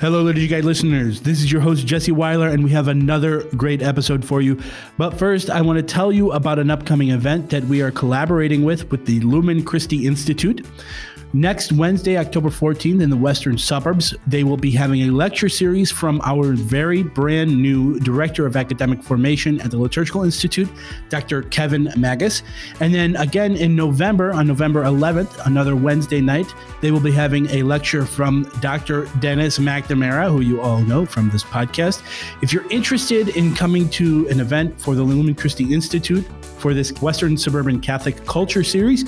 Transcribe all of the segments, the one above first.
Hello, Liturgy Guys listeners. This is your host, Jesse Weiler, and we have another great episode for you. But first, I want to tell you about an upcoming event that we are collaborating with with the Lumen Christi Institute. Next Wednesday, October 14th, in the western suburbs, they will be having a lecture series from our very brand new Director of Academic Formation at the Liturgical Institute, Dr. Kevin Magas. And then again in November, on November 11th, another Wednesday night, they will be having a lecture from Dr. Denis McNamara, who you all know from this podcast. If you're interested in coming to an event for the Lumen Christi Institute for this Western Suburban Catholic Culture Series,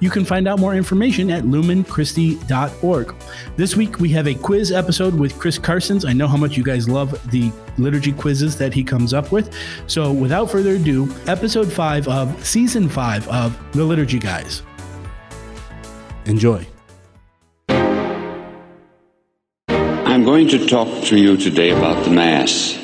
you can find out more information at lumenchristi.org. This week we have a quiz episode with Chris Carstens. I know how much you guys love the liturgy quizzes that he comes up with. So without further ado, episode five of season five of The Liturgy Guys. Enjoy. I'm going to talk to you today about the Mass.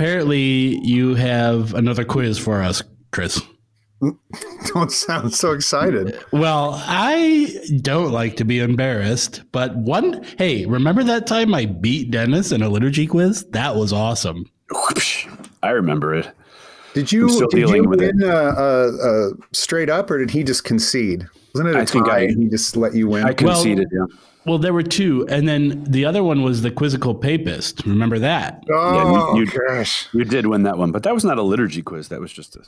Apparently, you have another quiz for us, Chris. Don't sound so excited. Well, I don't like to be embarrassed, but one, hey, remember that time I beat Dennis in a liturgy quiz? That was awesome. I remember it. Did you did you win uh, uh, uh, straight up, or did he just concede? Wasn't it a I think I, he just let you win? I conceded. Well, yeah. Well, there were two, and then the other one was the quizzical papist. Remember that? Oh, yeah, you, you, gosh. you did win that one, but that was not a liturgy quiz. That was just a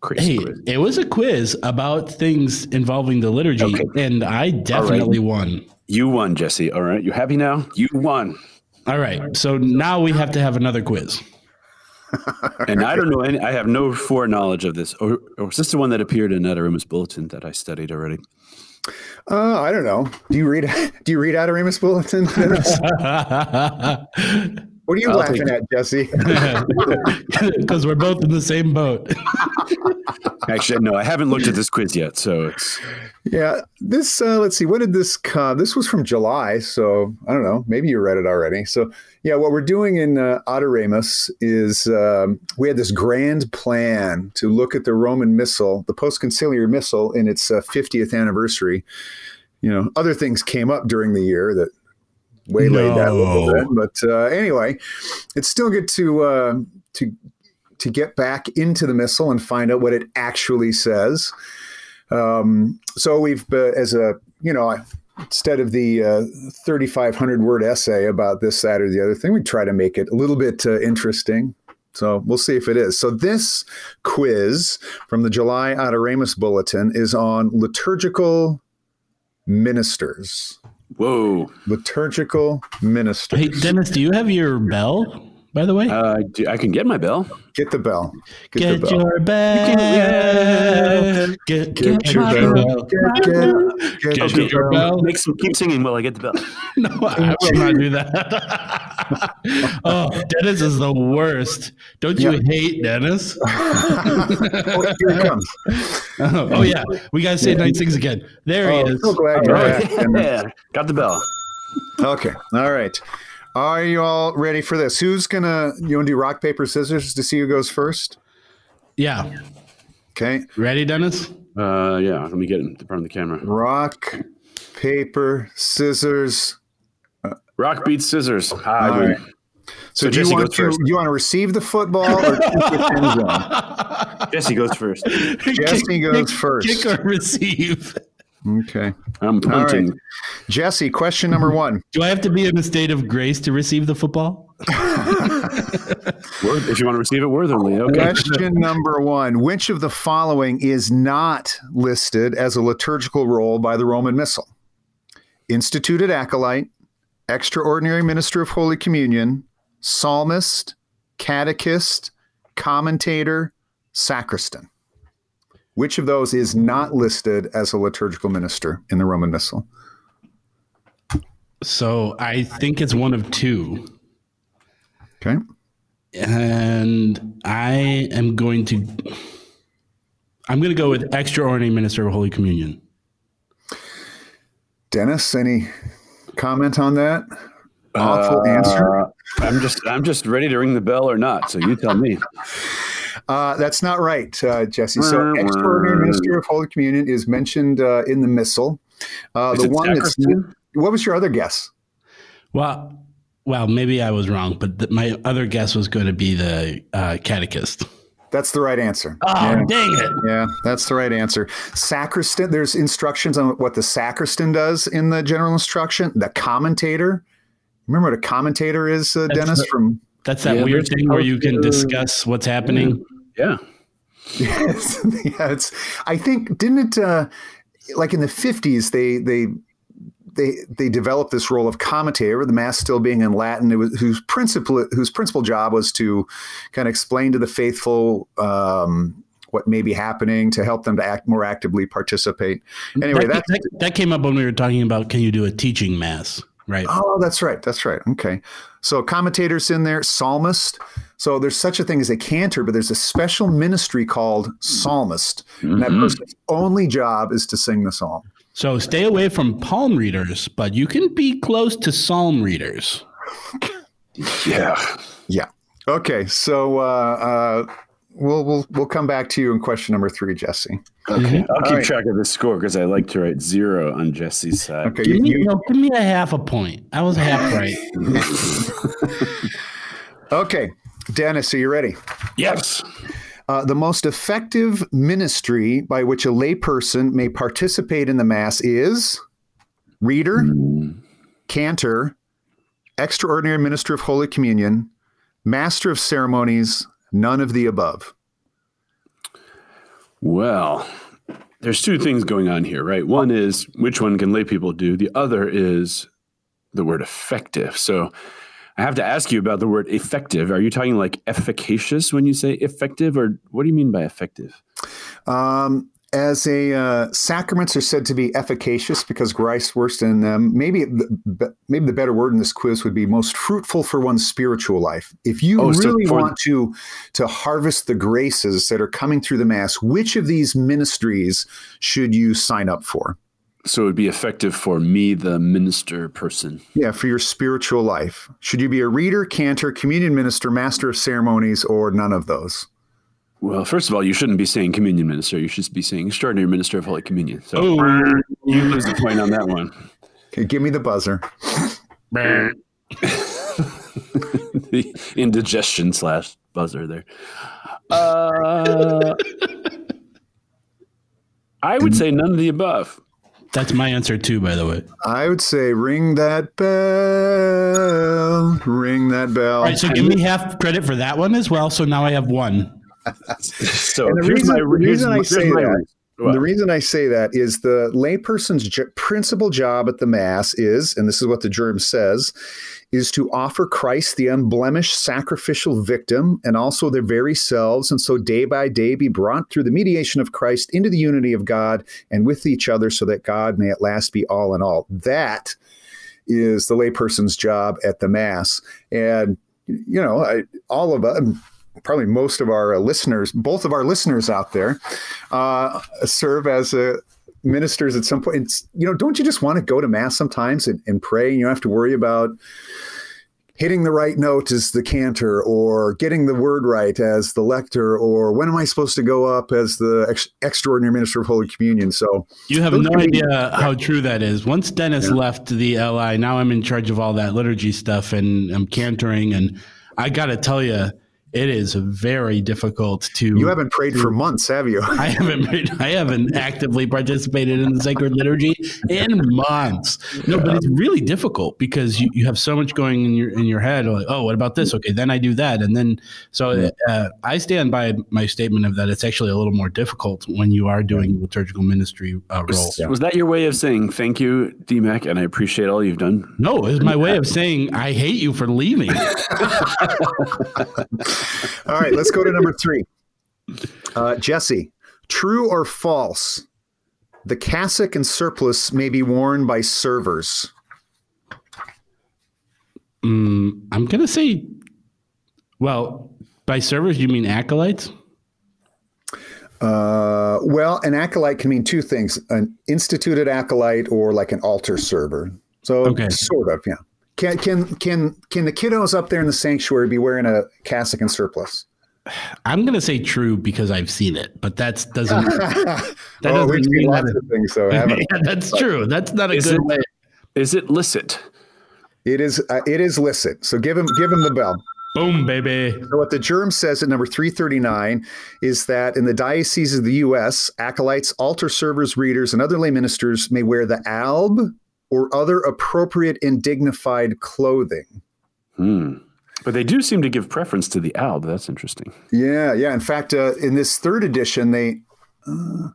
crazy hey, quiz. It was a quiz about things involving the liturgy, okay. and I definitely right. won. You won, Jesse. All right, you happy now? You won. All right, so now we have to have another quiz. and I don't know any. I have no foreknowledge of this. Or, or is this the one that appeared in Adoremus Bulletin that I studied already? Uh, I don't know. Do you read? Do you read Adoremus Bulletin? what are you I'll laughing at, Jesse? Because we're both in the same boat. Actually, no, I haven't looked at this quiz yet, so it's. Yeah, this. Uh, let's see. When did this come? This was from July, so I don't know. Maybe you read it already. So yeah, what we're doing in uh, Adoremus is um, we had this grand plan to look at the Roman Missal, the post-conciliar Missal, in its uh, 50th anniversary. You know, other things came up during the year that waylaid no. that a little bit, but uh, anyway, it's still good to uh, to to get back into the missal and find out what it actually says. Um, so we've, uh, as a you know, instead of the uh, 3,500 word essay about this, that, or the other thing, we try to make it a little bit uh, interesting. So we'll see if it is. So this quiz from the July Adoremus Bulletin is on liturgical ministers. Whoa. Liturgical minister. Hey, Dennis, do you have your bell? by the way? Uh, I can get my bell. Get the bell. Get, get the bell. your bell. You can, Get, get, get, your bell. bell. Get, get, get, get okay, your bell. Make some, keep singing while I get the bell. no, I will not do that. oh, Dennis is the worst. Don't you yeah. hate Dennis? oh, here he comes. Oh, oh, yeah. We got to say yeah. nice things again. There oh, he is. So glad you're back. Yeah. Got the bell. Okay. All right. Are you all ready for this? Who's gonna you want to do rock paper scissors to see who goes first? Yeah. Okay. Ready, Dennis? Uh, yeah. Let me get in front of the camera. Rock, paper, scissors. Rock beats scissors. All right. So, so do you want to you want to receive the football or kick the end zone? Jesse goes first. Jesse kick, goes kick, first. Kick or receive. Okay. I'm punting. Right. Jesse, question number one. Do I have to be in a state of grace to receive the football? if you want to receive it worthily. Okay. Question number one Which of the following is not listed as a liturgical role by the Roman Missal? Instituted acolyte, extraordinary minister of Holy Communion, psalmist, catechist, commentator, sacristan. Which of those is not listed as a liturgical minister in the Roman Missal? So I think it's one of two. Okay. and I am going to. I'm going to go with extraordinary minister of Holy Communion. Dennis, any comment on that? Awful Uh, answer. I'm just I'm just ready to ring the bell or not. So you tell me. Uh, that's not right, uh, Jesse. So, extraordinary minister of Holy Communion is mentioned uh, in the missal. Uh, the it one that's. sacristan? What was your other guess? Well, well, maybe I was wrong, but th- my other guess was going to be the uh, catechist. That's the right answer. Oh, yeah. dang it! Yeah, that's the right answer. Sacristan, there's instructions on what the sacristan does in the general instruction. The commentator, remember what a commentator is, uh, Dennis? the- from That's that Yeah, weird thing where you can discuss what's happening. Yeah. yes, yeah, it's. I think didn't it uh, like in the fifties they they they they developed this role of commentator, the mass still being in Latin, it was, whose principal whose principal job was to kind of explain to the faithful. Um, what may be happening to help them to act more actively participate. Anyway, that, that, that came up when we were talking about can you do a teaching mass, right? Oh, that's right. That's right. Okay. So commentators in there, psalmist. So there's such a thing as a cantor, but there's a special ministry called psalmist. And that person's only job is to sing the psalm. So stay away from palm readers, but you can be close to psalm readers. Yeah. Yeah. Okay. So uh, uh, we'll we'll we'll come back to you in question number three, Jesse. Okay. I'll keep right. track of this score because I like to write zero on Jesse's side. Okay. Give You, me, you- no, give me a half a point. I was half right. okay. Dennis, are you ready? Yes. Uh, the most effective ministry by which a layperson may participate in the Mass is reader, cantor, extraordinary minister of Holy Communion, master of ceremonies, none of the above. Well, there's two things going on here, right? One is which one can lay people do? The other is the word effective. So I have to ask you about the word effective. Are you talking like efficacious when you say effective, or what do you mean by effective? Um, as a uh, sacraments are said to be efficacious because Christ works in them. Maybe maybe the better word in this quiz would be most fruitful for one's spiritual life. If you Oh, really for- want to to harvest the graces that are coming through the mass, which of these ministries should you sign up for? So it would be effective for me, the minister person. Yeah, for your spiritual life. Should you be a reader, cantor, communion minister, master of ceremonies, or none of those? Well, first of all, you shouldn't be saying communion minister. You should be saying extraordinary minister of Holy Communion. So Oh. you lose the point on that one. Okay, give me the buzzer. the indigestion slash buzzer there. Uh, I would say none of the above. That's my answer too, by the way. I would say ring that bell, ring that bell. All right, so give me half credit for that one as well. So now I have one. So And the here's reason, my- the here's reason my- I say my that, The reason I say that is the layperson's j- principal job at the mass is, and this is what the GIRM says, is to offer Christ the unblemished sacrificial victim and also their very selves, and so day by day be brought through the mediation of Christ into the unity of God and with each other, so that God may at last be all in all. That is the layperson's job at the mass, and you know, I, all of us probably most of our uh, listeners, both of our listeners out there, uh, serve as uh, ministers at some point. It's, you know, don't you just want to go to mass sometimes and, and pray? You don't have to worry about hitting the right note as the cantor or getting the word right as the lector or when am I supposed to go up as the ex- extraordinary minister of Holy Communion? So You have no can be- idea how true that is. Once Dennis left the LI, now I'm in charge of all that liturgy stuff and I'm cantoring. And I got to tell you, it is very difficult to. you haven't prayed for months, have you? I haven't made, I haven't actively participated in the sacred liturgy in months. No, but it's really difficult because you, you have so much going in your in your head. Like, oh, what about this? Okay, then I do that, and then so uh, I stand by my statement of that. It's actually a little more difficult when you are doing liturgical ministry uh, role. Was, was that your way of saying thank you, DMAC, and I appreciate all you've done? No, it's my way of saying I hate you for leaving. All right, let's go to number three. Uh, Jesse, true or false? The cassock and surplice may be worn by servers. Mm, I'm gonna say Well, by servers, you mean acolytes? Uh, well, an acolyte can mean two things: an instituted acolyte or like an altar server. So, Okay. sort of, yeah. Can can can can the kiddos up there in the sanctuary be wearing a cassock and surplice? I'm going to say true because I've seen it, but that's doesn't. that oh, doesn't we've seen mean lots that of things, though. yeah, that's true. That's not a good it- way. Is it licit? It is uh, it is licit. So give him give him the bell. Boom, baby. So what the GIRM says at number 339 is that in the diocese of the U.S., acolytes, altar servers, readers, and other lay ministers may wear the alb or other appropriate and dignified clothing. Hmm. But they do seem to give preference to the alb. That's interesting. Yeah, yeah. In fact, uh, in this third edition, they, uh,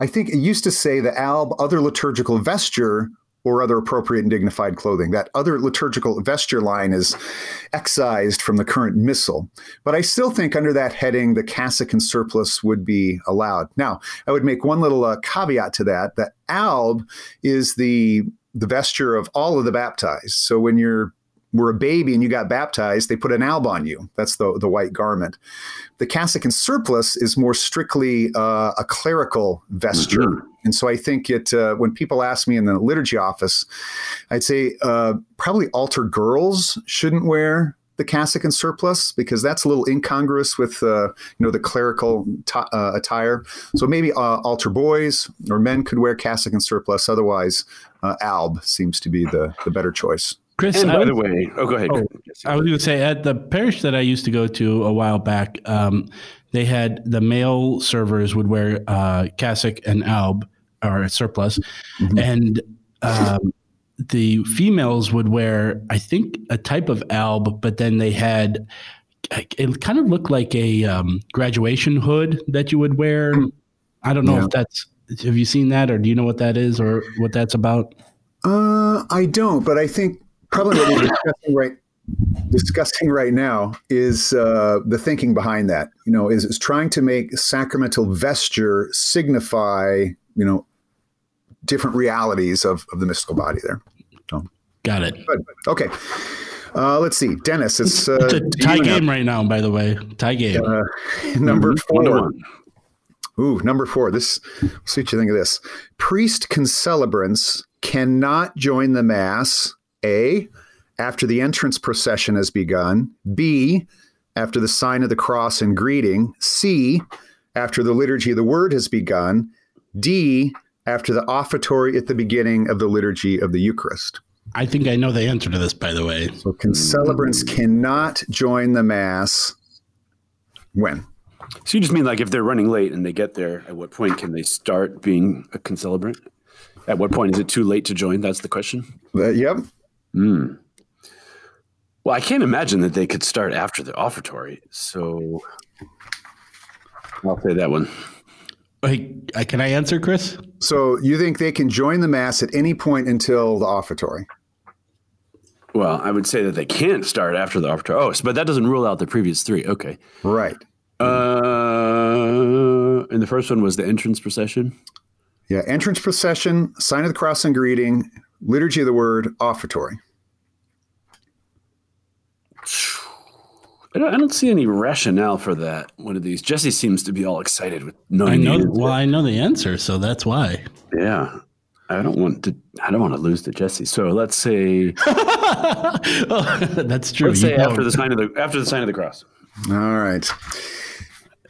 I think it used to say the alb, other liturgical vesture, or other appropriate and dignified clothing. That other liturgical vesture line is excised from the current missal. But I still think under that heading, the cassock and surplice would be allowed. Now, I would make one little uh, caveat to that: that alb is the the vesture of all of the baptized. So when you're were a baby and you got baptized, they put an alb on you. That's the the white garment. The cassock and surplice is more strictly uh, a clerical vesture. And so I think it, uh, when people ask me in the liturgy office, I'd say uh, probably altar girls shouldn't wear the cassock and surplice because that's a little incongruous with uh, you know the clerical ti uh, attire. So maybe uh, altar boys or men could wear cassock and surplice. Otherwise, uh, alb seems to be the the better choice. Chris, And by was- the way, oh, go ahead. Oh, I was going to say at the parish that I used to go to a while back, um, they had the male servers would wear uh, cassock and alb or surplice, and um, the females would wear, I think, a type of alb, but then they had it kind of looked like a um, graduation hood that you would wear. I don't know Yeah. if that's. Have you seen that, or do you know what that is, or what that's about? Uh, I don't, but I think probably what we're discussing right discussing right now is uh, the thinking behind that. You know, is, is trying to make sacramental vesture signify, you know, different realities of, of the mystical body. There. Got it. Good. Okay. Uh, let's see, Dennis. It's, uh, It's a tie you game right now, by the way. Tie game. Uh, number One to four. one. Ooh, number four. This. We'll see what you think of this. Priest concelebrants cannot join the mass. A. After the entrance procession has begun. B. After the sign of the cross and greeting. C. After the liturgy of the word has begun. D. After the offertory at the beginning of the liturgy of the Eucharist. I think I know the answer to this, by the way. So concelebrants cannot join the mass. When? So you just mean like if they're running late and they get there, at what point can they start being a concelebrant? At what point is it too late to join? That's the question. Uh, yep. Well, I can't imagine that they could start after the offertory. So I'll say that one. Hey, uh, can I answer, Chris? So you think they can join the mass at any point until the offertory? Well, I would say that they can't start after the offertory. Oh, but that doesn't rule out the previous three. Okay. Right. Uh, and the first one was the entrance procession. Yeah. Entrance procession, sign of the cross and greeting, liturgy of the word, offertory. I don't, I don't see any rationale for that. One of these. Jesse seems to be all excited with I know. the answer. Well, I know the answer, so that's why. Yeah. I don't want to. I don't want to lose to Jesse. So let's say. oh, that's true. Let's You say know. after the sign of the after the sign of the cross. All right.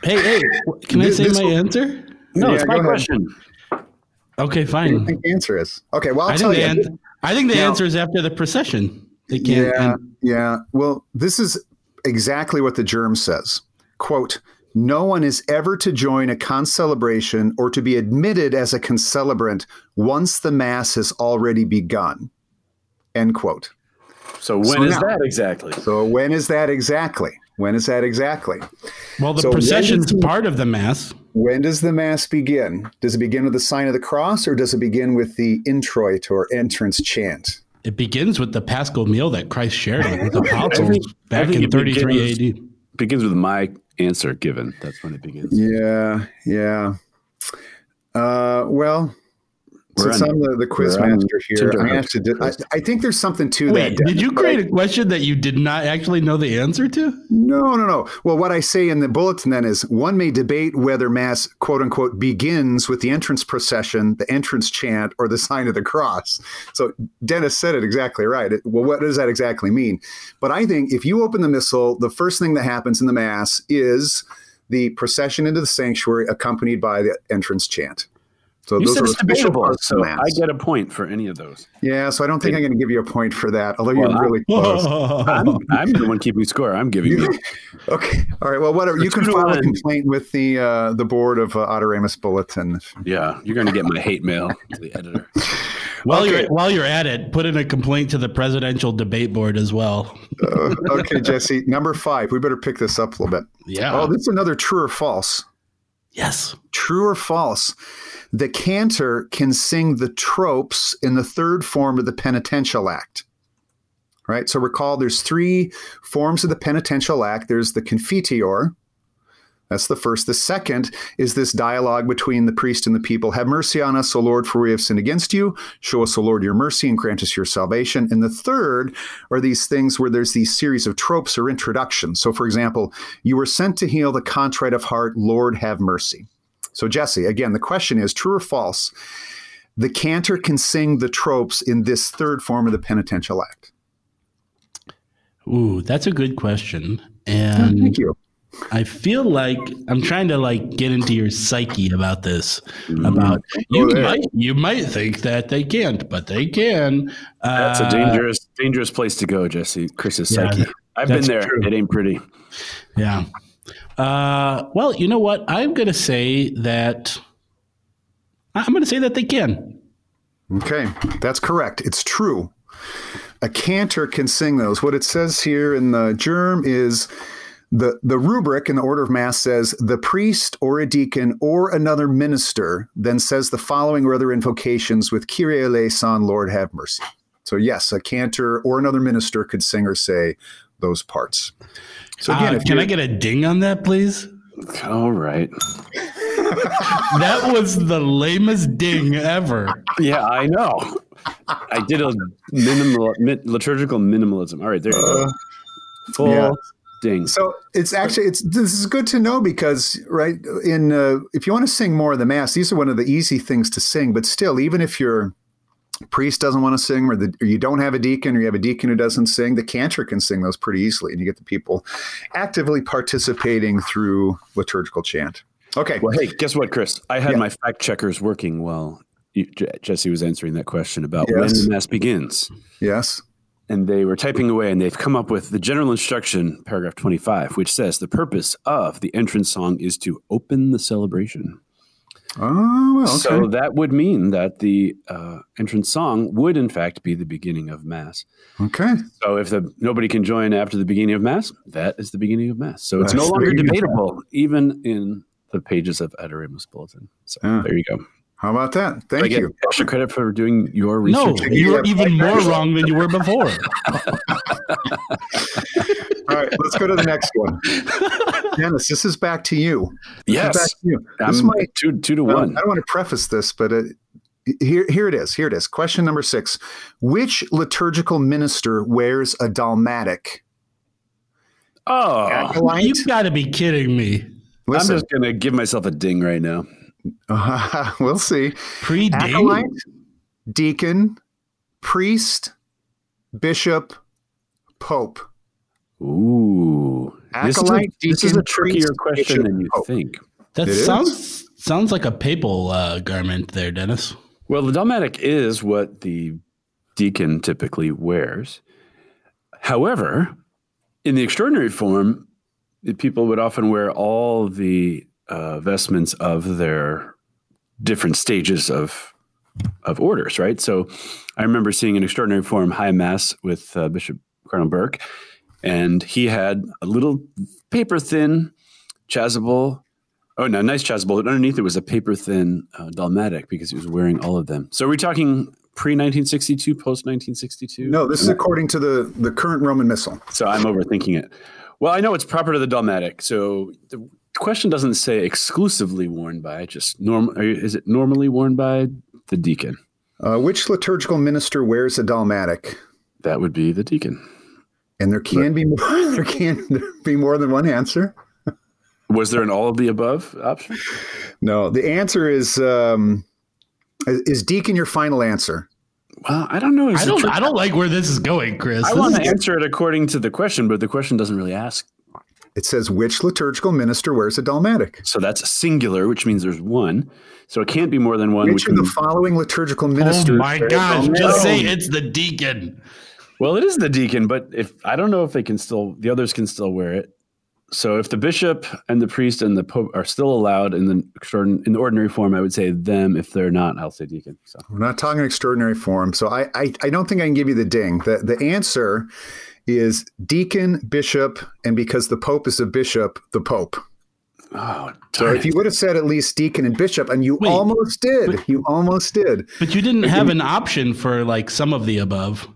Hey, hey, can I say my will- answer? No, Yeah, it's go my ahead. question. Okay, What do you fine. think the answer is? Okay. Well, I'll I tell you. an- I think the Now- answer is after the procession. They can't. Yeah, and- yeah. Well, this is exactly what the GIRM says. Quote, no one is ever to join a concelebration or to be admitted as a concelebrant once the mass has already begun. End quote. So when So is now- that exactly? So when is that exactly? When is that exactly? well, the So when procession's does part of the mass. When does the mass begin? Does it begin with the sign of the cross or does it begin with the introit or entrance chant? It begins with the Paschal meal that Christ shared with his apostles back in 33 begins- AD. Begins with my answer given. That's when it begins. Yeah, yeah. Uh, well, Since on- I'm the, the quiz master here, I, have to do, I, I think there's something to Wait, that. did you create a question that you did not actually know the answer to? No, no, no. Well, what I say in the bulletin then is one may debate whether Mass, quote unquote, begins with the entrance procession, the entrance chant, or the sign of the cross. So Dennis said it exactly right. It- well, what does that exactly mean? But I think if you open the missal, the first thing that happens in the Mass is the procession into the sanctuary accompanied by the entrance chant. So You those said are it's official debatable, parts of the so Mass. I get a point for any of those. yeah, so I don't think I'm going to give you a point for that, although Well, you're really close. I'm, I'm the one keeping score. I'm giving you. Okay. All right. Well, whatever. You can file a complaint with the uh, the board of uh, Adoremus Bulletin. Yeah, you're going to get my hate mail to the editor. While Okay. you're while you're at it, put in a complaint to the presidential debate board as well. Uh, okay, Jesse. Number five. We better pick this up a little bit. Yeah. Oh, this is another true or false. Yes. True or false? The cantor can sing the tropes in the third form of the penitential act. Right. So recall there's three forms of the penitential act. There's the confiteor. That's the first. The second is this dialogue between the priest and the people. Have mercy on us, O Lord, for we have sinned against you. Show us, O Lord, your mercy and grant us your salvation. And the third are these things where there's these series of tropes or introductions. So, for example, you were sent to heal the contrite of heart. Lord, have mercy. So, Jesse, again, the question is true or false? The cantor can sing the tropes in this third form of the penitential act. Ooh, that's a good question. Oh, and Thank you. I feel like I'm trying to like get into your psyche about this. About you there. might you might think that they can't, but they can. That's Uh, a dangerous, dangerous place to go, Jesse. Chris's Yeah, psyche. I've been there. true. It ain't pretty. Yeah. Uh, well, you know what? I'm going to say that. I'm going to say that they can. Okay, that's correct. It's true. A cantor can sing those. What it says here in the GIRM is the the rubric in the order of mass says the priest or a deacon or another minister then says the following or other invocations with Kyrie eleison, Lord have mercy. So yes, a cantor or another minister could sing or say those parts. So again, Uh, if can I get a ding on that, please? All right. That was the lamest ding ever. Yeah, I know. I did a minimal mi- liturgical minimalism. All right, there you go. Full yeah. Ding. So it's actually it's this is good to know because right in uh, if you want to sing more of the mass, these are one of the easy things to sing. But still, even if your priest doesn't want to sing, or, the, or you don't have a deacon, or you have a deacon who doesn't sing, the cantor can sing those pretty easily, and you get the people actively participating through liturgical chant. Okay, Well, hey, guess what, Chris? I had Yeah. my fact checkers working while you, J- Jesse was answering that question about when the mass begins. yes, And they were typing away and they've come up with the general instruction, paragraph 25, which says the purpose of the entrance song is to open the celebration. oh well, okay. So that would mean that the uh, entrance song would, in fact, be the beginning of Mass. okay, So if the nobody can join after the beginning of Mass, that is the beginning of Mass. So it's That's no longer debatable, even in the pages of Adoremus Bulletin. So Yeah. there you go. How about that? I Thank get you. extra credit for doing your research. No, you're even more wrong than you were before. All right, let's go to the next one. Dennis, this is back to you. This is Yes. back to you. This I'm might two two to one. I don't want to preface this, but uh, here, here it is. Here it is. Question number six: Which liturgical minister wears a dalmatic? Oh, Acolyte? You've got to be kidding me. I'm just gonna give myself a ding right now. we'll see. Pre ding. Acolyte, deacon, priest, bishop, pope. Ooh, this is a, Acolyte, this is a trickier priest, question bishop, than you pope. think. That It is. sounds sounds like a papal uh, garment there, Dennis. Well, the dalmatic is what the deacon typically wears. However, in the extraordinary form, the people would often wear all the uh, vestments of their different stages of of orders, right? So, I remember seeing an extraordinary form high mass with uh, Bishop Cardinal Burke, and he had a little paper thin chasuble. Oh, no, nice chasuble. But underneath it was a paper thin uh, dalmatic because he was wearing all of them. So, are we talking pre 1962, post 1962? No, this is according to the the current Roman Missal. So I'm overthinking it. Well, I know it's proper to the dalmatic. So the question doesn't say exclusively worn by, just normal. Is it normally worn by the deacon? Uh, which liturgical minister wears a dalmatic? That would be the deacon. And there can be more, there can be more than one answer. Was there an all of the above option? No, the answer is um, is- is deacon your final answer? Well, I don't know. I don't. I don't like where this is going, Chris. I This want to answer it according to the question, but the question doesn't really ask. It says which liturgical minister wears a dalmatic? So that's singular, which means there's one. So it can't be more than one. Which of can- the following liturgical ministers? Oh my wear gosh! Just say it's the deacon. well, it is the deacon, but if I don't know if they can still, the others can still wear it. So if the bishop and the priest and the pope are still allowed in the extraordin- in the ordinary form, I would say them. If they're not, I'll say deacon. So We're not talking extraordinary form, so I, I I don't think I can give you the ding. The the answer is deacon, bishop, and because the pope is a bishop, the pope. oh, So if you would have said at least deacon and bishop, and you Wait, almost did, you almost did. But you didn't have an option for like some of the above.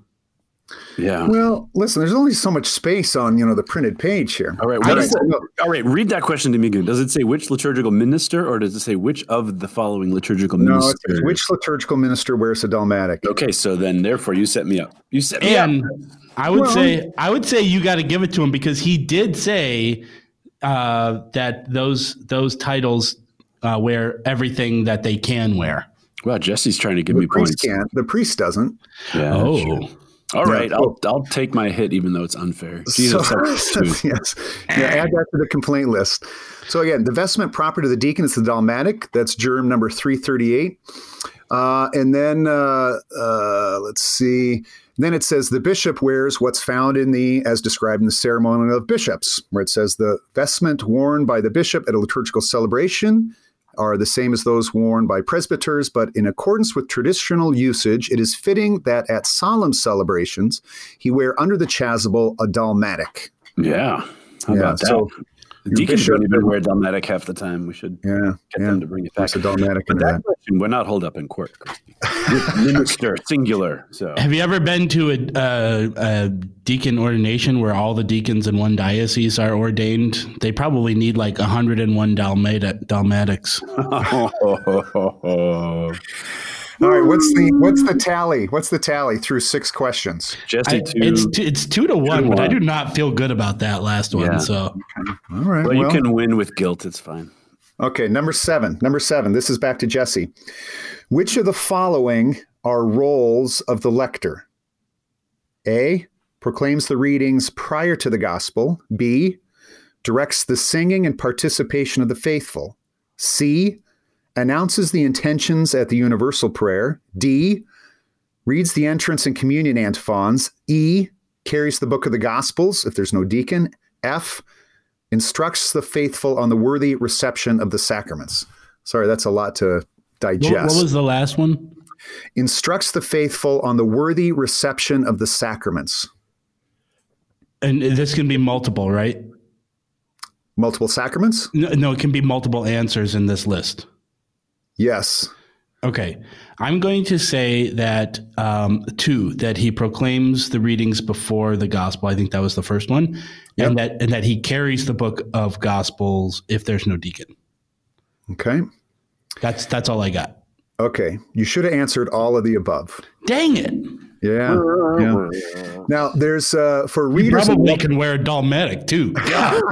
Yeah. Well, listen, there's only so much space on you know the printed page here. All right. It, all right. read that question to me again. Does it say which liturgical minister, or does it say which of the following liturgical No, ministers? it's, it's which liturgical minister wears a dalmatic? Okay, so then therefore you set me up. You set me And up. I would Well- say I would say you got to give it to him because he did say uh, that those those titles uh, wear everything that they can wear. Wow, Jesse's trying to give me The priest points. can't. The priest doesn't. Yeah, Oh. All right, Yeah. I'll I'll take my hit even though it's unfair. Jesus, So- yes. Yeah, add that to the complaint list. So again, the vestment proper to the deacon is the dalmatic. That's GIRM number 338. Uh, and then uh, uh, let's see. Then it says the bishop wears what's found in the, as described in the ceremonial of bishops, where it says the vestment worn by the bishop at a liturgical celebration are the same as those worn by presbyters, but in accordance with traditional usage, it is fitting that at solemn celebrations he wear under the chasuble a dalmatic. Yeah. How Yeah, about that? so The Deacons bishop- don't even wear dalmatic half the time. We should Yeah, get yeah. them to bring it back. There's a dalmatic in But that that. question would not hold up in court. Christy. Minister, singular. So Have you ever been to a, a, a deacon ordination where all the deacons in one diocese are ordained? They probably need like 101 dalmata, dalmatics. Oh, All right, what's the what's the hmm. tally? What's the tally through six questions? Jesse, I, it's two, it's two to one, to but I do not feel good about that last one. Yeah. So All right. well, you can win with guilt. It's fine. Okay, number seven. Number seven. This is back to Jesse. Which of the following are roles of the lector? A. Proclaims the readings prior to the gospel. B. Directs the singing and participation of the faithful. C. Announces the intentions at the universal prayer. D. Reads the entrance and communion antiphons. E. Carries the book of the gospels if there's no deacon. F instructs the faithful on the worthy reception of the sacraments. Sorry, that's a lot to what, digest. what was the last one? instructs the faithful on the worthy reception of the sacraments. And this can be multiple, right? Multiple sacraments? No, no, it can be multiple answers in this list. Yes. Okay. I'm going to say that um, two, that he proclaims the readings before the gospel. I think that was the first one. And that and that he carries the book of gospels if there's no deacon. Okay. That's that's all I got. Okay. You should have answered all of the above. Dang it. Yeah. yeah. Now, there's uh, for readers. of- probably can wear a dalmatic too. God.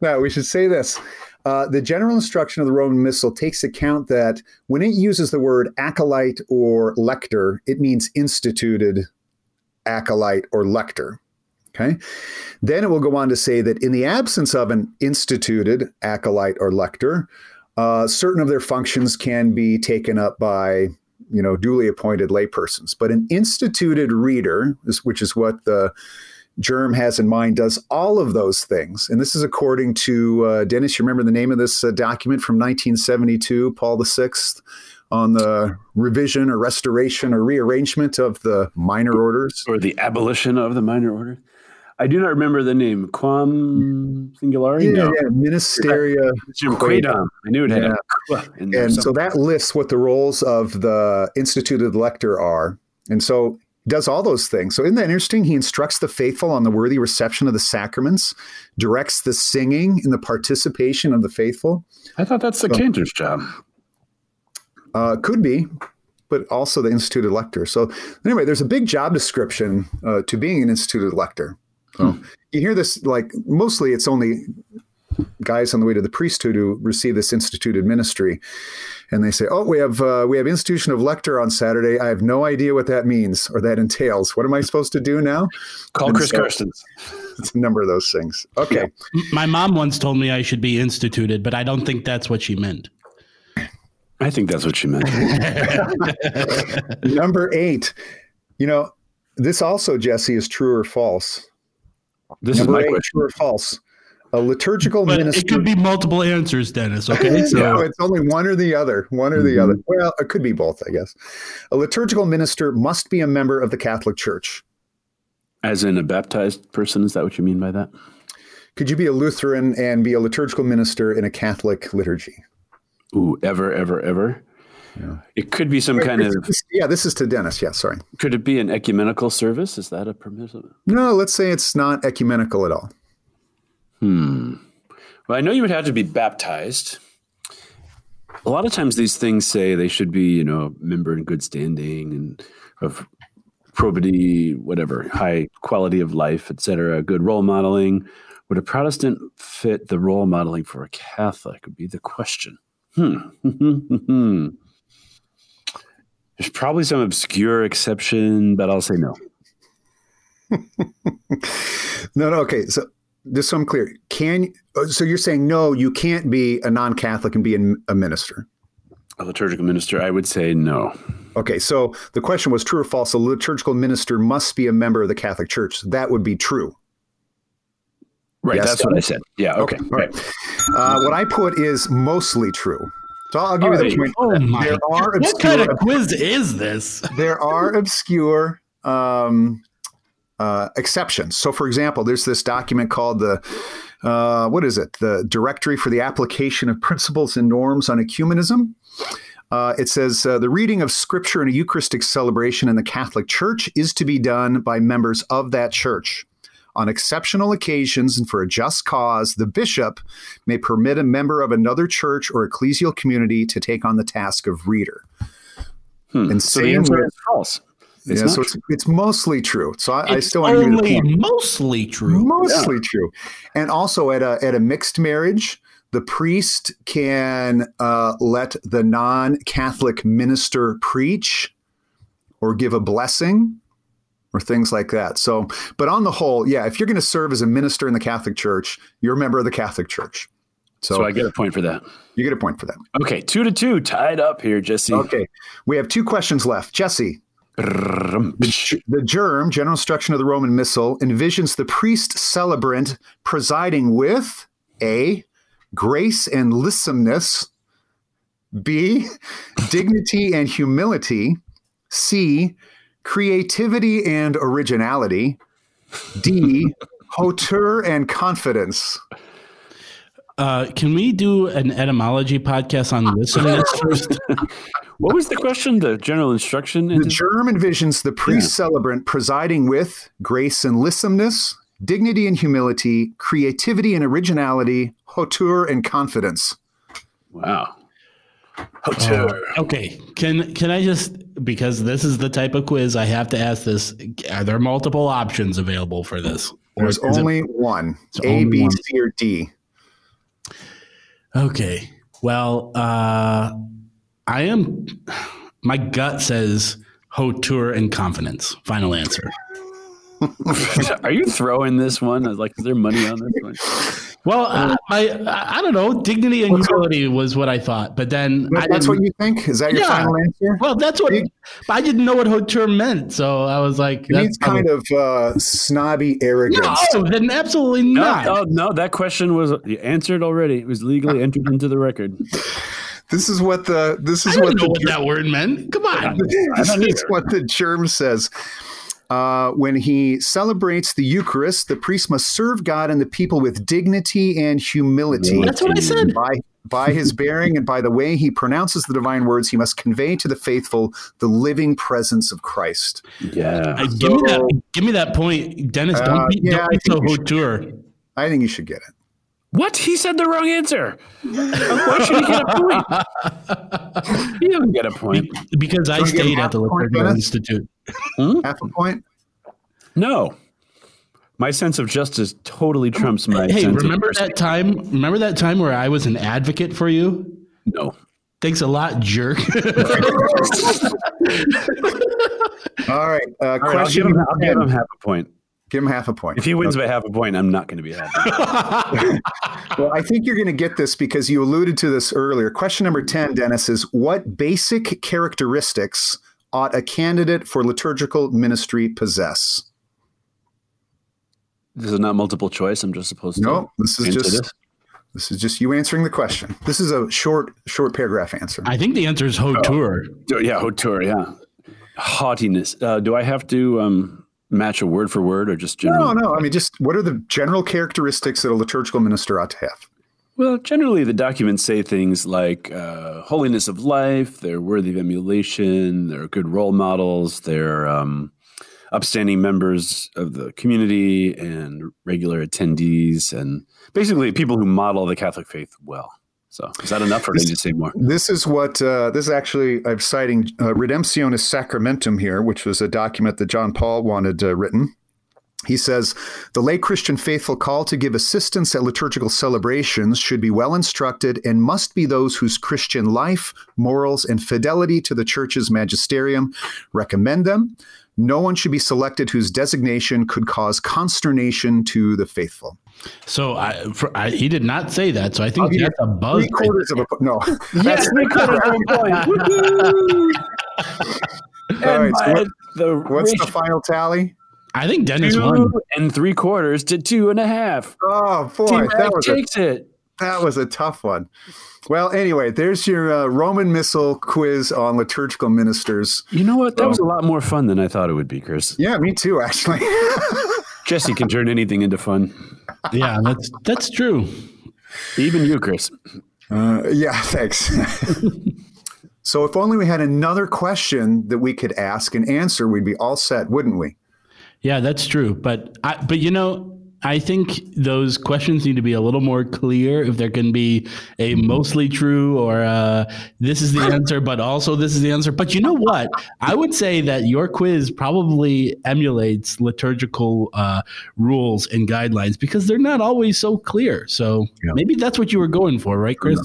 now, we should say this. Uh, the general instruction of the Roman Missal takes account that when it uses the word acolyte or lector, it means instituted acolyte or lector. Okay. Then it will go on to say that in the absence of an instituted acolyte or lector, uh, certain of their functions can be taken up by you know duly appointed laypersons. But an instituted reader, which is what the GIRM has in mind, does all of those things. And this is according to uh, Dennis. You remember the name of this uh, document from 1972, Paul VI, on the revision or restoration or rearrangement of the minor orders. Or the abolition of the minor order. I do not remember the name. Quam Singulari? Yeah, no. yeah, Ministeria. Quaedam. I knew it had Yeah. a qu in there. And so that lists what the roles of the instituted lector are. And so he does all those things. So isn't that interesting? He instructs the faithful on the worthy reception of the sacraments, directs the singing and the participation of the faithful. I thought that's the cantor's job. Uh, could be. but also the instituted lector. So anyway, there's a big job description uh, to being an instituted lector. So you hear this like mostly it's only guys on the way to the priesthood who receive this instituted ministry, and they say, "Oh, we have uh, we have institution of lector on Saturday. I have no idea what that means or that entails. What am I supposed to do now?" Call And Chris so- Carstens. It's a number of those things. Okay. My mom once told me I should be instituted, but I don't think that's what she meant. I think that's what she meant. Number eight. You know, this also, Jesse, is true or false. This is my eight, question. true or false? A liturgical But minister. it could be multiple answers, Dennis. Okay, so no, it's only one or the other. One or the mm-hmm. other. Well, it could be both, I guess. A liturgical minister must be a member of the Catholic Church. As in a baptized person, is that what you mean by that? Could you be a Lutheran and be a liturgical minister in a Catholic liturgy? Ooh, ever, ever, ever. It could be some kind of. This- yeah, this is to Dennis. Yeah, sorry. Could it be an ecumenical service? Is that a permissible? No, let's say it's not ecumenical at all. Hmm. Well, I know you would have to be baptized. A lot of times, these things say they should be, you know, a member in good standing and of probity, whatever, high quality of life, etc. Good role modeling. Would a Protestant fit the role modeling for a Catholic? Would be the question. Hmm. There's probably some obscure exception, but I'll say no. No, no. Okay, so just so I'm clear, can uh, so you're saying no, you can't be a non-Catholic and be a minister. A liturgical minister, I would say no. Okay, so the question was true or false? A liturgical minister must be a member of the Catholic Church. That would be true. Right, Yes, that's what I said. Yeah, okay. all right. Uh, what I put is mostly true. So I'll give you the Alright. point. oh my! There are what kind of quiz is this? there are obscure um, uh, exceptions. So, for example, there's this document called the uh, what is it? The Directory for the Application of Principles and Norms on Ecumenism. Uh, it says uh, the reading of Scripture in a Eucharistic celebration in the Catholic Church is to be done by members of that church. On exceptional occasions and for a just cause, the bishop may permit a member of another church or ecclesial community to take on the task of reader. Hmm. And so the same answer with- is false. It's yeah, not so it's, it's mostly true. So I, I still want to give you the only point. mostly true. Mostly true. And also at a at a mixed marriage, the priest can uh, let the non-Catholic minister preach or give a blessing or things like that. So, but on the whole, yeah, if you're going to serve as a minister in the Catholic Church, you're a member of the Catholic Church. So, so I get a point for that. you get a point for that. Okay, two to two, tied up here, Jesse. Okay, we have two questions left. Jesse, The GIRM, general instruction of the Roman Missal, envisions the priest celebrant presiding with A, grace and lissomeness, B, dignity and humility, C, creativity and originality, D, hauteur and confidence. Uh, can we do an etymology podcast on listening first? What was the question? The general instruction? The GIRM envisions the priest celebrant presiding with grace and lissomeness, dignity and humility, creativity and originality, hauteur and confidence. wow. Hauteur. Okay, can can I just because this is the type of quiz I have to ask this? Are there multiple options available for this? Or There's is it- only one A, only B, one. C, or D. okay. Well, uh, I am. My gut says hauteur and confidence. Final answer. Are you throwing this one? I was like, is there money on this one? Well, uh, I, I I don't know. Dignity and humility was what I thought, but then I That's what you think? Is that your Yeah. final answer? Well, that's what. But I didn't know what hauteur meant, so I was like, It means kind of uh, snobby arrogance. No, then absolutely No, not. oh, no, that question was answered already. It was legally entered into the record. This is what the this is don't what the what that word meant. Come on. this is what the GIRM says. Uh, when he celebrates the Eucharist, the priest must serve God and the people with dignity and humility. That's what I said. By, by his bearing and by the way he pronounces the divine words, he must convey to the faithful the living presence of Christ. Yeah. Uh, give me that. Give me that point, Dennis. Don't Uh, be, yeah, don't be so think you should- hauteur. I think you should get it. What? He said the wrong answer. Why should he get a point? he doesn't get a point. Because I Don't give him stayed at the a point, Liturgical Dennis? Institute. Half a point. No. My sense of justice totally trumps my Hey, sense remember of that time? Remember that time where I was an advocate for you? No. Thanks a lot, jerk. All right. Uh, All right, I'll question give, him, I'll give him half a point. Give him half a point. If he wins by half a point, I'm not going to be happy. Well, I think you're going to get this because you alluded to this earlier. Question number 10, Denis, is what basic characteristics ought a candidate for liturgical ministry possess? this is not multiple choice. I'm just supposed to. No, this is just this? this is just you answering the question. This is a short short paragraph answer. I think the answer is Hauteur. Oh, Yeah, hauteur. Yeah, haughtiness. Uh, do I have to um, match a word for word, or just general? No, no. I mean, just what are the general characteristics that a liturgical minister ought to have? Well, generally, the documents say things like uh, holiness of life, they're worthy of emulation, they're good role models, they're um, upstanding members of the community and regular attendees, and basically people who model the Catholic faith well. So, is that enough, or do to say more? This is what uh, this is actually. I'm citing uh, Redemptionis Sacramentum here, which was a document that John Paul wanted uh, written. He says the lay Christian faithful call to give assistance at liturgical celebrations should be well instructed and must be those whose Christian life, morals, and fidelity to the Church's magisterium recommend them. No one should be selected whose designation could cause consternation to the faithful. So I, for, I, he did not say that. So I think oh, I'll that's a buzz. Three quarters of a no. Yes, three quarters of a point. All right, so what- the what's the final tally? I think Denis two won. and three quarters to two and a half. Oh boy, Team that Rag was a takes it. That was a tough one. Well, anyway, there's your uh, Roman Missal quiz on liturgical ministers. You know what? That was a lot more fun than I thought it would be, Chris. Yeah, me too, actually. Jesse can turn anything into fun. Yeah, that's that's true. Even you, Chris. Uh, yeah, thanks. so, if only we had another question that we could ask and answer, we'd be all set, wouldn't we? Yeah, that's true. But I, but you know, I think those questions need to be a little more clear. If there can be a mostly true or uh, this is the answer, but also this is the answer. But you know what? I would say that your quiz probably emulates liturgical uh, rules and guidelines because they're not always so clear. So maybe that's what you were going for, right, Chris?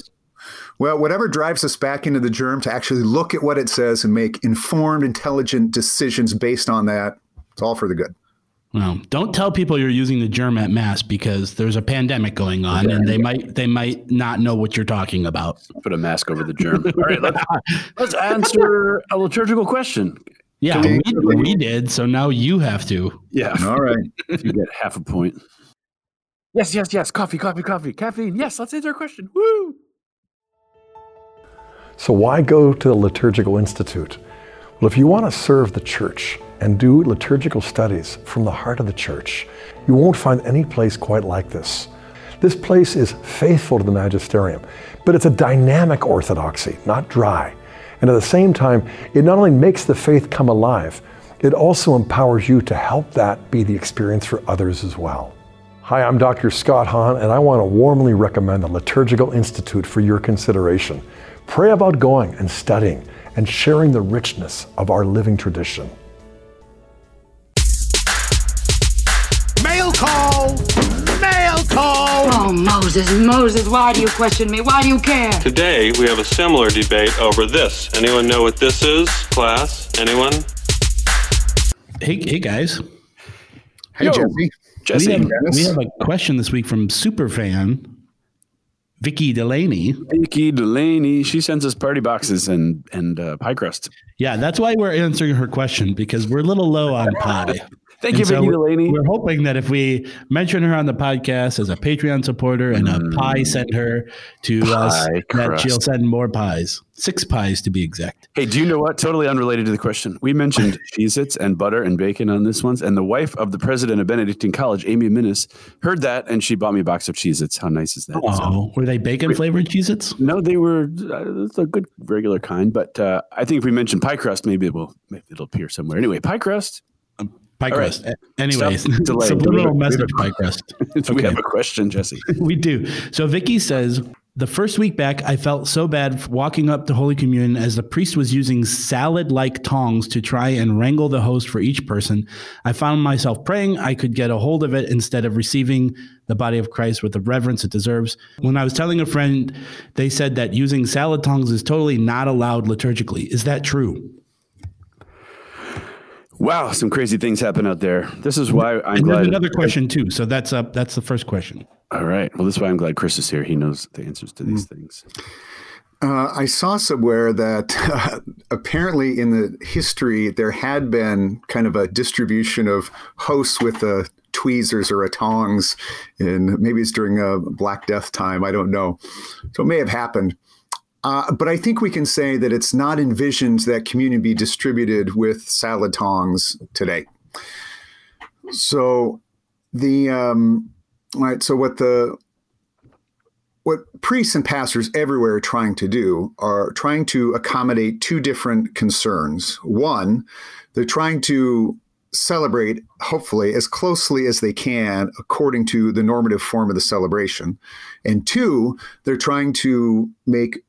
Well, whatever drives us back into the GIRM to actually look at what it says and make informed, intelligent decisions based on that, it's all for the good. Well, don't tell people you're using the GIRM at mass because there's a pandemic going on, and they might they might not know what you're talking about. Put a mask over the GIRM. All right, let's, let's answer a liturgical question. Yeah, we, we did. So now you have to. Yeah. All right. you get half a point. Yes, yes, yes. Coffee, coffee, coffee. Caffeine. Yes, let's answer a question. Woo! So, why go to the Liturgical Institute? Well, if you want to serve the church and do liturgical studies from the heart of the church, you won't find any place quite like this. This place is faithful to the magisterium, but it's a dynamic orthodoxy, not dry. And at the same time, it not only makes the faith come alive, it also empowers you to help that be the experience for others as well. Hi, I'm Dr. Scott Hahn, and I want to warmly recommend the Liturgical Institute for your consideration. Pray about going and studying and sharing the richness of our living tradition. Oh, Moses, Moses, why do you question me? Why do you care? Today, we have a similar debate over this. Anyone know what this is, class? Anyone? Hey, hey guys. Hey, Yo. Jesse. Jesse. we, have, we have a question this week from superfan Vicky Delaney. Vicky Delaney. She sends us party boxes and and uh, pie crust. Yeah, that's why we're answering her question because we're a little low on pie. Thank And you, so Vicky Delaney. We're hoping that if we mention her on the podcast as a Patreon supporter and a pie sent her to us, Pie that she'll send more pies. Six pies to be exact. Hey, do you know what? Totally unrelated to the question. We mentioned Cheez Its and butter and bacon on this one. And the wife of the president of Benedictine College, Amy Minnis, heard that and she bought me a box of Cheez Its. How nice is that? So- Oh, were they bacon flavored Cheez Its? no, they were uh, it's a good regular kind, but uh, I think if we mention pie crust, maybe it will maybe it'll appear somewhere. Anyway, pie crust. Pie All right. crust. Eh, Anyways, subliminal have a- message pie crust. we have a question, Jesse. we do. So Vicky says the first week back, I felt so bad walking up to Holy Communion as the priest was using salad-like tongs to try and wrangle the host for each person. I found myself praying I could get a hold of it instead of receiving the body of Christ with the reverence it deserves. When I was telling a friend, they said that using salad tongs is totally not allowed liturgically. Is that true? Wow, some crazy things happen out there. This is why I'm and glad. there's another question too. So that's up. That's the first question. All right. Well, this is why I'm glad Chris is here. He knows the answers to these things. Uh, I saw somewhere that uh, apparently in the history there had been kind of a distribution of hosts with a tweezers or a tongs, and maybe it's during a Black Death time. I don't know. So it may have happened. Uh, but I think we can say that it's not envisioned that communion be distributed with salad tongs today. So the um, right. So what the what priests and pastors everywhere are trying to do are trying to accommodate two different concerns. One, they're trying to celebrate, hopefully, as closely as they can according to the normative form of the celebration. And two, they're trying to make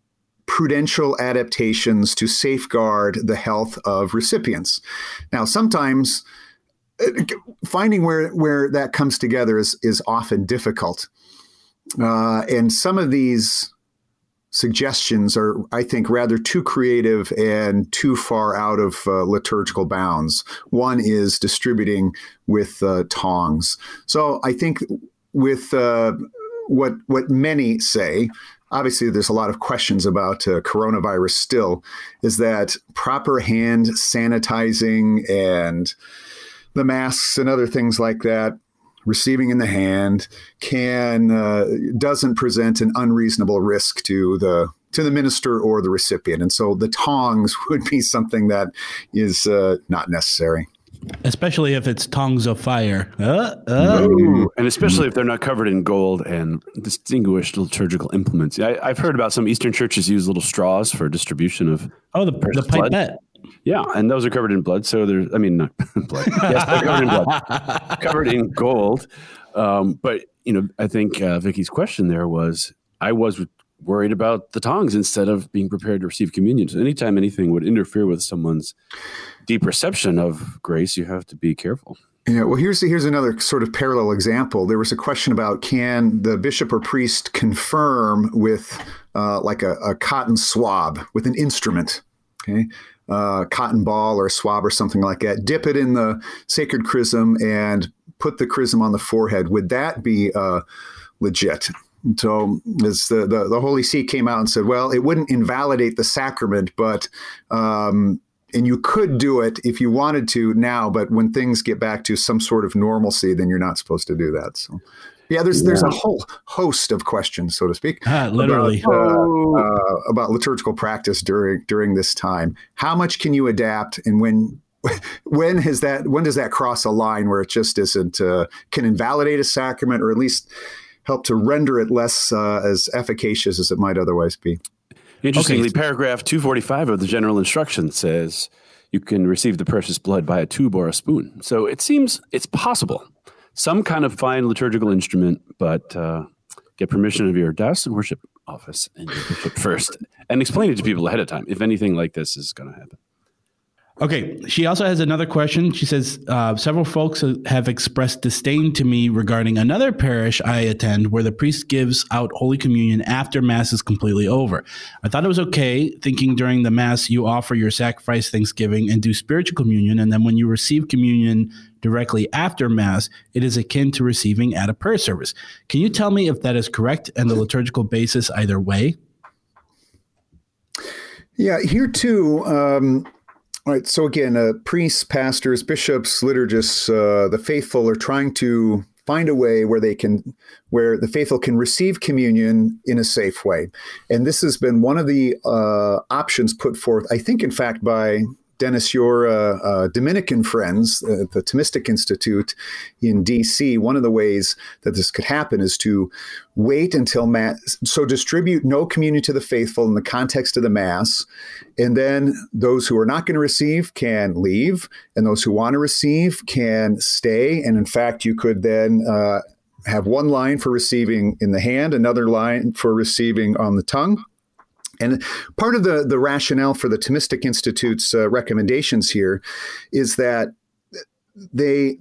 prudential adaptations to safeguard the health of recipients. Now, sometimes uh, finding where, where that comes together is, is often difficult. Uh, and some of these suggestions are, I think, rather too creative and too far out of uh, liturgical bounds. One is distributing with uh, tongs. So I think with uh, what what many say. Obviously, there's a lot of questions about uh, coronavirus still. Is that proper hand sanitizing and the masks and other things like that receiving in the hand can uh, doesn't present an unreasonable risk to the to the minister or the recipient and so the tongs would be something that is uh, not necessary Especially if it's tongs of fire. Uh, uh. And especially if they're not covered in gold and distinguished liturgical implements. I, I've heard about some Eastern churches use little straws for distribution of. Oh, the, the precious blood. Yeah, and those are covered in blood. So there's, I mean, not blood. Yes, they're covered in blood, covered in gold. Um, but you know, I think uh, Vicky's question there was, I was worried about the tongs instead of being prepared to receive communion. So anytime anything would interfere with someone's deep reception of grace, you have to be careful. Yeah, well, here's here's another sort of parallel example. There was a question about can the bishop or priest confirm with uh, like a, a cotton swab with an instrument, okay, uh, cotton ball or swab or something like that. Dip it in the sacred chrism and put the chrism on the forehead. Would that be uh, legit? So as the, the, the Holy See came out and said, well, it wouldn't invalidate the sacrament, but um, and you could do it if you wanted to now, but when things get back to some sort of normalcy, then you're not supposed to do that. So. Yeah, there's there's a whole host of questions, so to speak, Ah, literally. about, uh, uh, about liturgical practice during during this time. How much can you adapt, and when when has that when does that cross a line where it just isn't uh, can invalidate a sacrament or at least help to render it less uh, as efficacious as it might otherwise be? Interestingly, Okay. paragraph 245 of the general instruction says you can receive the precious blood by a tube or a spoon. So it seems it's possible. Some kind of fine liturgical instrument, but uh, get permission of your diocesan and worship office and your bishop first and explain it to people ahead of time if anything like this is going to happen. Okay. She also has another question. She says uh, several folks have expressed disdain to me regarding another parish I attend where the priest gives out Holy Communion after Mass is completely over. I thought it was okay, thinking during the Mass you offer your sacrifice, thanksgiving, and do spiritual communion. And then when you receive communion directly after Mass, it is akin to receiving at a prayer service. Can you tell me if that is correct and the liturgical basis either way? Yeah, here too. Um, all right. So again, uh, priests, pastors, bishops, liturgists, uh, the faithful are trying to find a way where they can, where the faithful can receive communion in a safe way, and this has been one of the uh, options put forth. I think, in fact, by Denis, your uh, uh, Dominican friends, uh, the Thomistic Institute in DC, one of the ways that this could happen is to wait until Mass, so distribute no communion to the faithful in the context of the Mass, and then those who are not going to receive can leave, and those who want to receive can stay. And in fact, you could then uh, have one line for receiving in the hand, another line for receiving on the tongue. And part of the, the rationale for the Thomistic Institute's uh, recommendations here is that they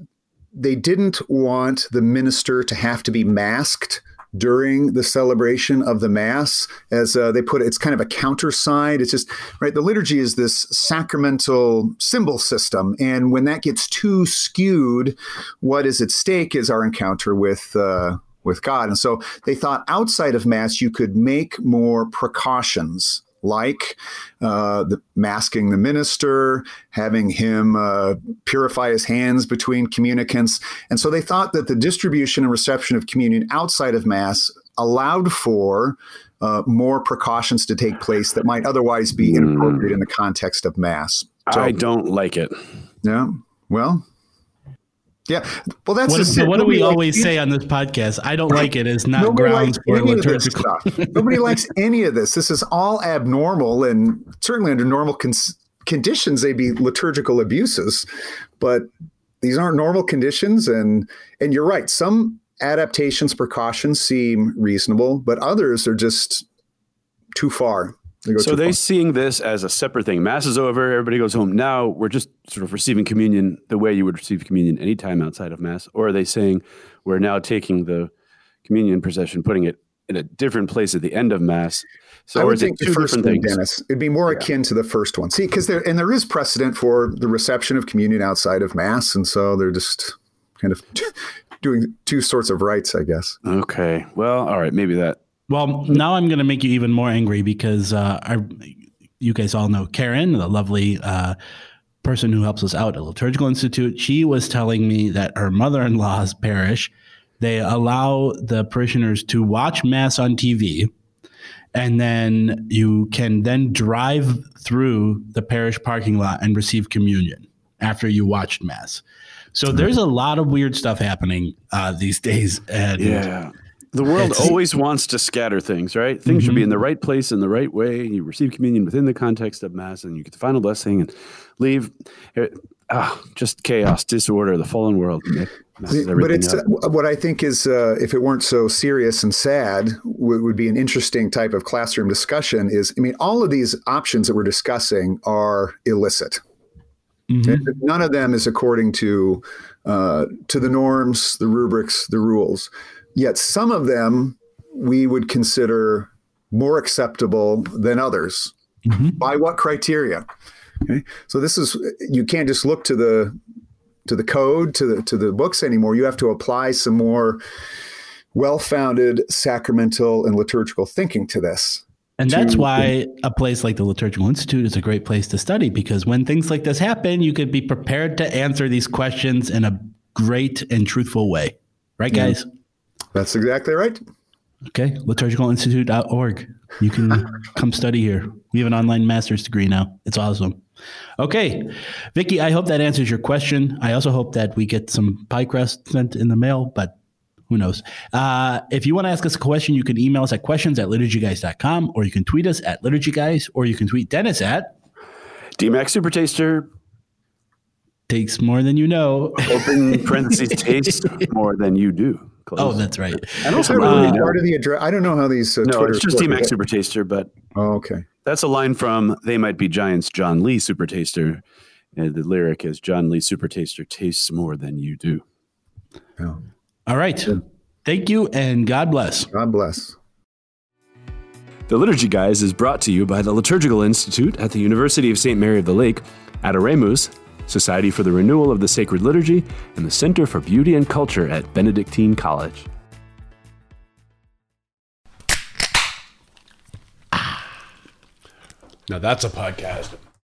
they didn't want the minister to have to be masked during the celebration of the mass as uh, they put it it's kind of a counter side it's just right the liturgy is this sacramental symbol system. And when that gets too skewed what is at stake is our encounter with uh, with God. And so they thought outside of Mass, you could make more precautions like uh, the masking the minister, having him uh, purify his hands between communicants. And so they thought that the distribution and reception of communion outside of Mass allowed for uh, more precautions to take place that might otherwise be inappropriate in the context of Mass. So, I don't like it. Yeah. Well, yeah. Well, that's what, so what do we always say on this podcast? I don't like it as not Nobody grounds for any of this liturgical. stuff. Nobody likes any of this. This is all abnormal, and certainly under normal cons- conditions, they'd be liturgical abuses. But these aren't normal conditions, and and you're right. Some adaptations, precautions seem reasonable, but others are just too far. They So they far. seeing this as a separate thing. Mass is over, everybody goes home. Now we're just sort of receiving communion the way you would receive communion anytime outside of Mass. Or are they saying we're now taking the communion procession, putting it in a different place at the end of Mass? So I or would is it think the two first different one, things? Denis. It'd be more akin to the first one. See, because there and there is precedent for the reception of communion outside of mass, and so they're just kind of doing two sorts of rites, I guess. Okay. Well, all right. Maybe that. Well, now I'm going to make you even more angry because uh, our, you guys all know Karen, the lovely uh, person who helps us out at Liturgical Institute. She was telling me that her mother-in-law's parish, they allow the parishioners to watch mass on TV, and then you can then drive through the parish parking lot and receive communion after you watched mass. So there's a lot of weird stuff happening uh, these days. And Yeah. The world always wants to scatter things, right? Things should be in the right place in the right way. You receive communion within the context of Mass, and you get the final blessing and leave. It- ah, just chaos, disorder, the fallen world. It but it's up. uh, what I think is, uh, if it weren't so serious and sad, would, would be an interesting type of classroom discussion. Is I mean, all of these options that we're discussing are illicit. And None of them is according to uh, to the norms, the rubrics, the rules. Yet some of them we would consider more acceptable than others. Mm-hmm. By what criteria? Okay, so this is you can't just look to the to the code to the to the books anymore. You have to apply some more well-founded sacramental and liturgical thinking to this. And that's why a place like the Liturgical Institute is a great place to study because when things like this happen, you could be prepared to answer these questions in a great and truthful way. Right, Yeah. Guys? That's exactly right. Okay. Liturgicalinstitute.org. You can come study here. We have an online master's degree now. It's awesome. Okay. Vicky, I hope that answers your question. I also hope that we get some pie crust sent in the mail, but who knows? Uh, if you want to ask us a question, you can email us at questions at liturgyguys.com or you can tweet us at liturgyguys or you can tweet Denis at DMAX Super Taster, takes more than you know. open parentheses, taste more than you do. Close. Oh, that's right. I don't Is that really really part of the address? I don't know how these. Uh, No, Twitter it's just work. DMAX Super Taster, but Oh, okay. that's a line from They Might Be Giants, John Lee Super Taster. And the lyric is John Lee Super Taster tastes more than you do. Yeah. All right. Thank you and God bless. God bless. The Liturgy Guys is brought to you by the Liturgical Institute at the University of St. Mary of the Lake, Adoremus, Society for the Renewal of the Sacred Liturgy, and the Center for Beauty and Culture at Benedictine College. Ah. Now that's a podcast.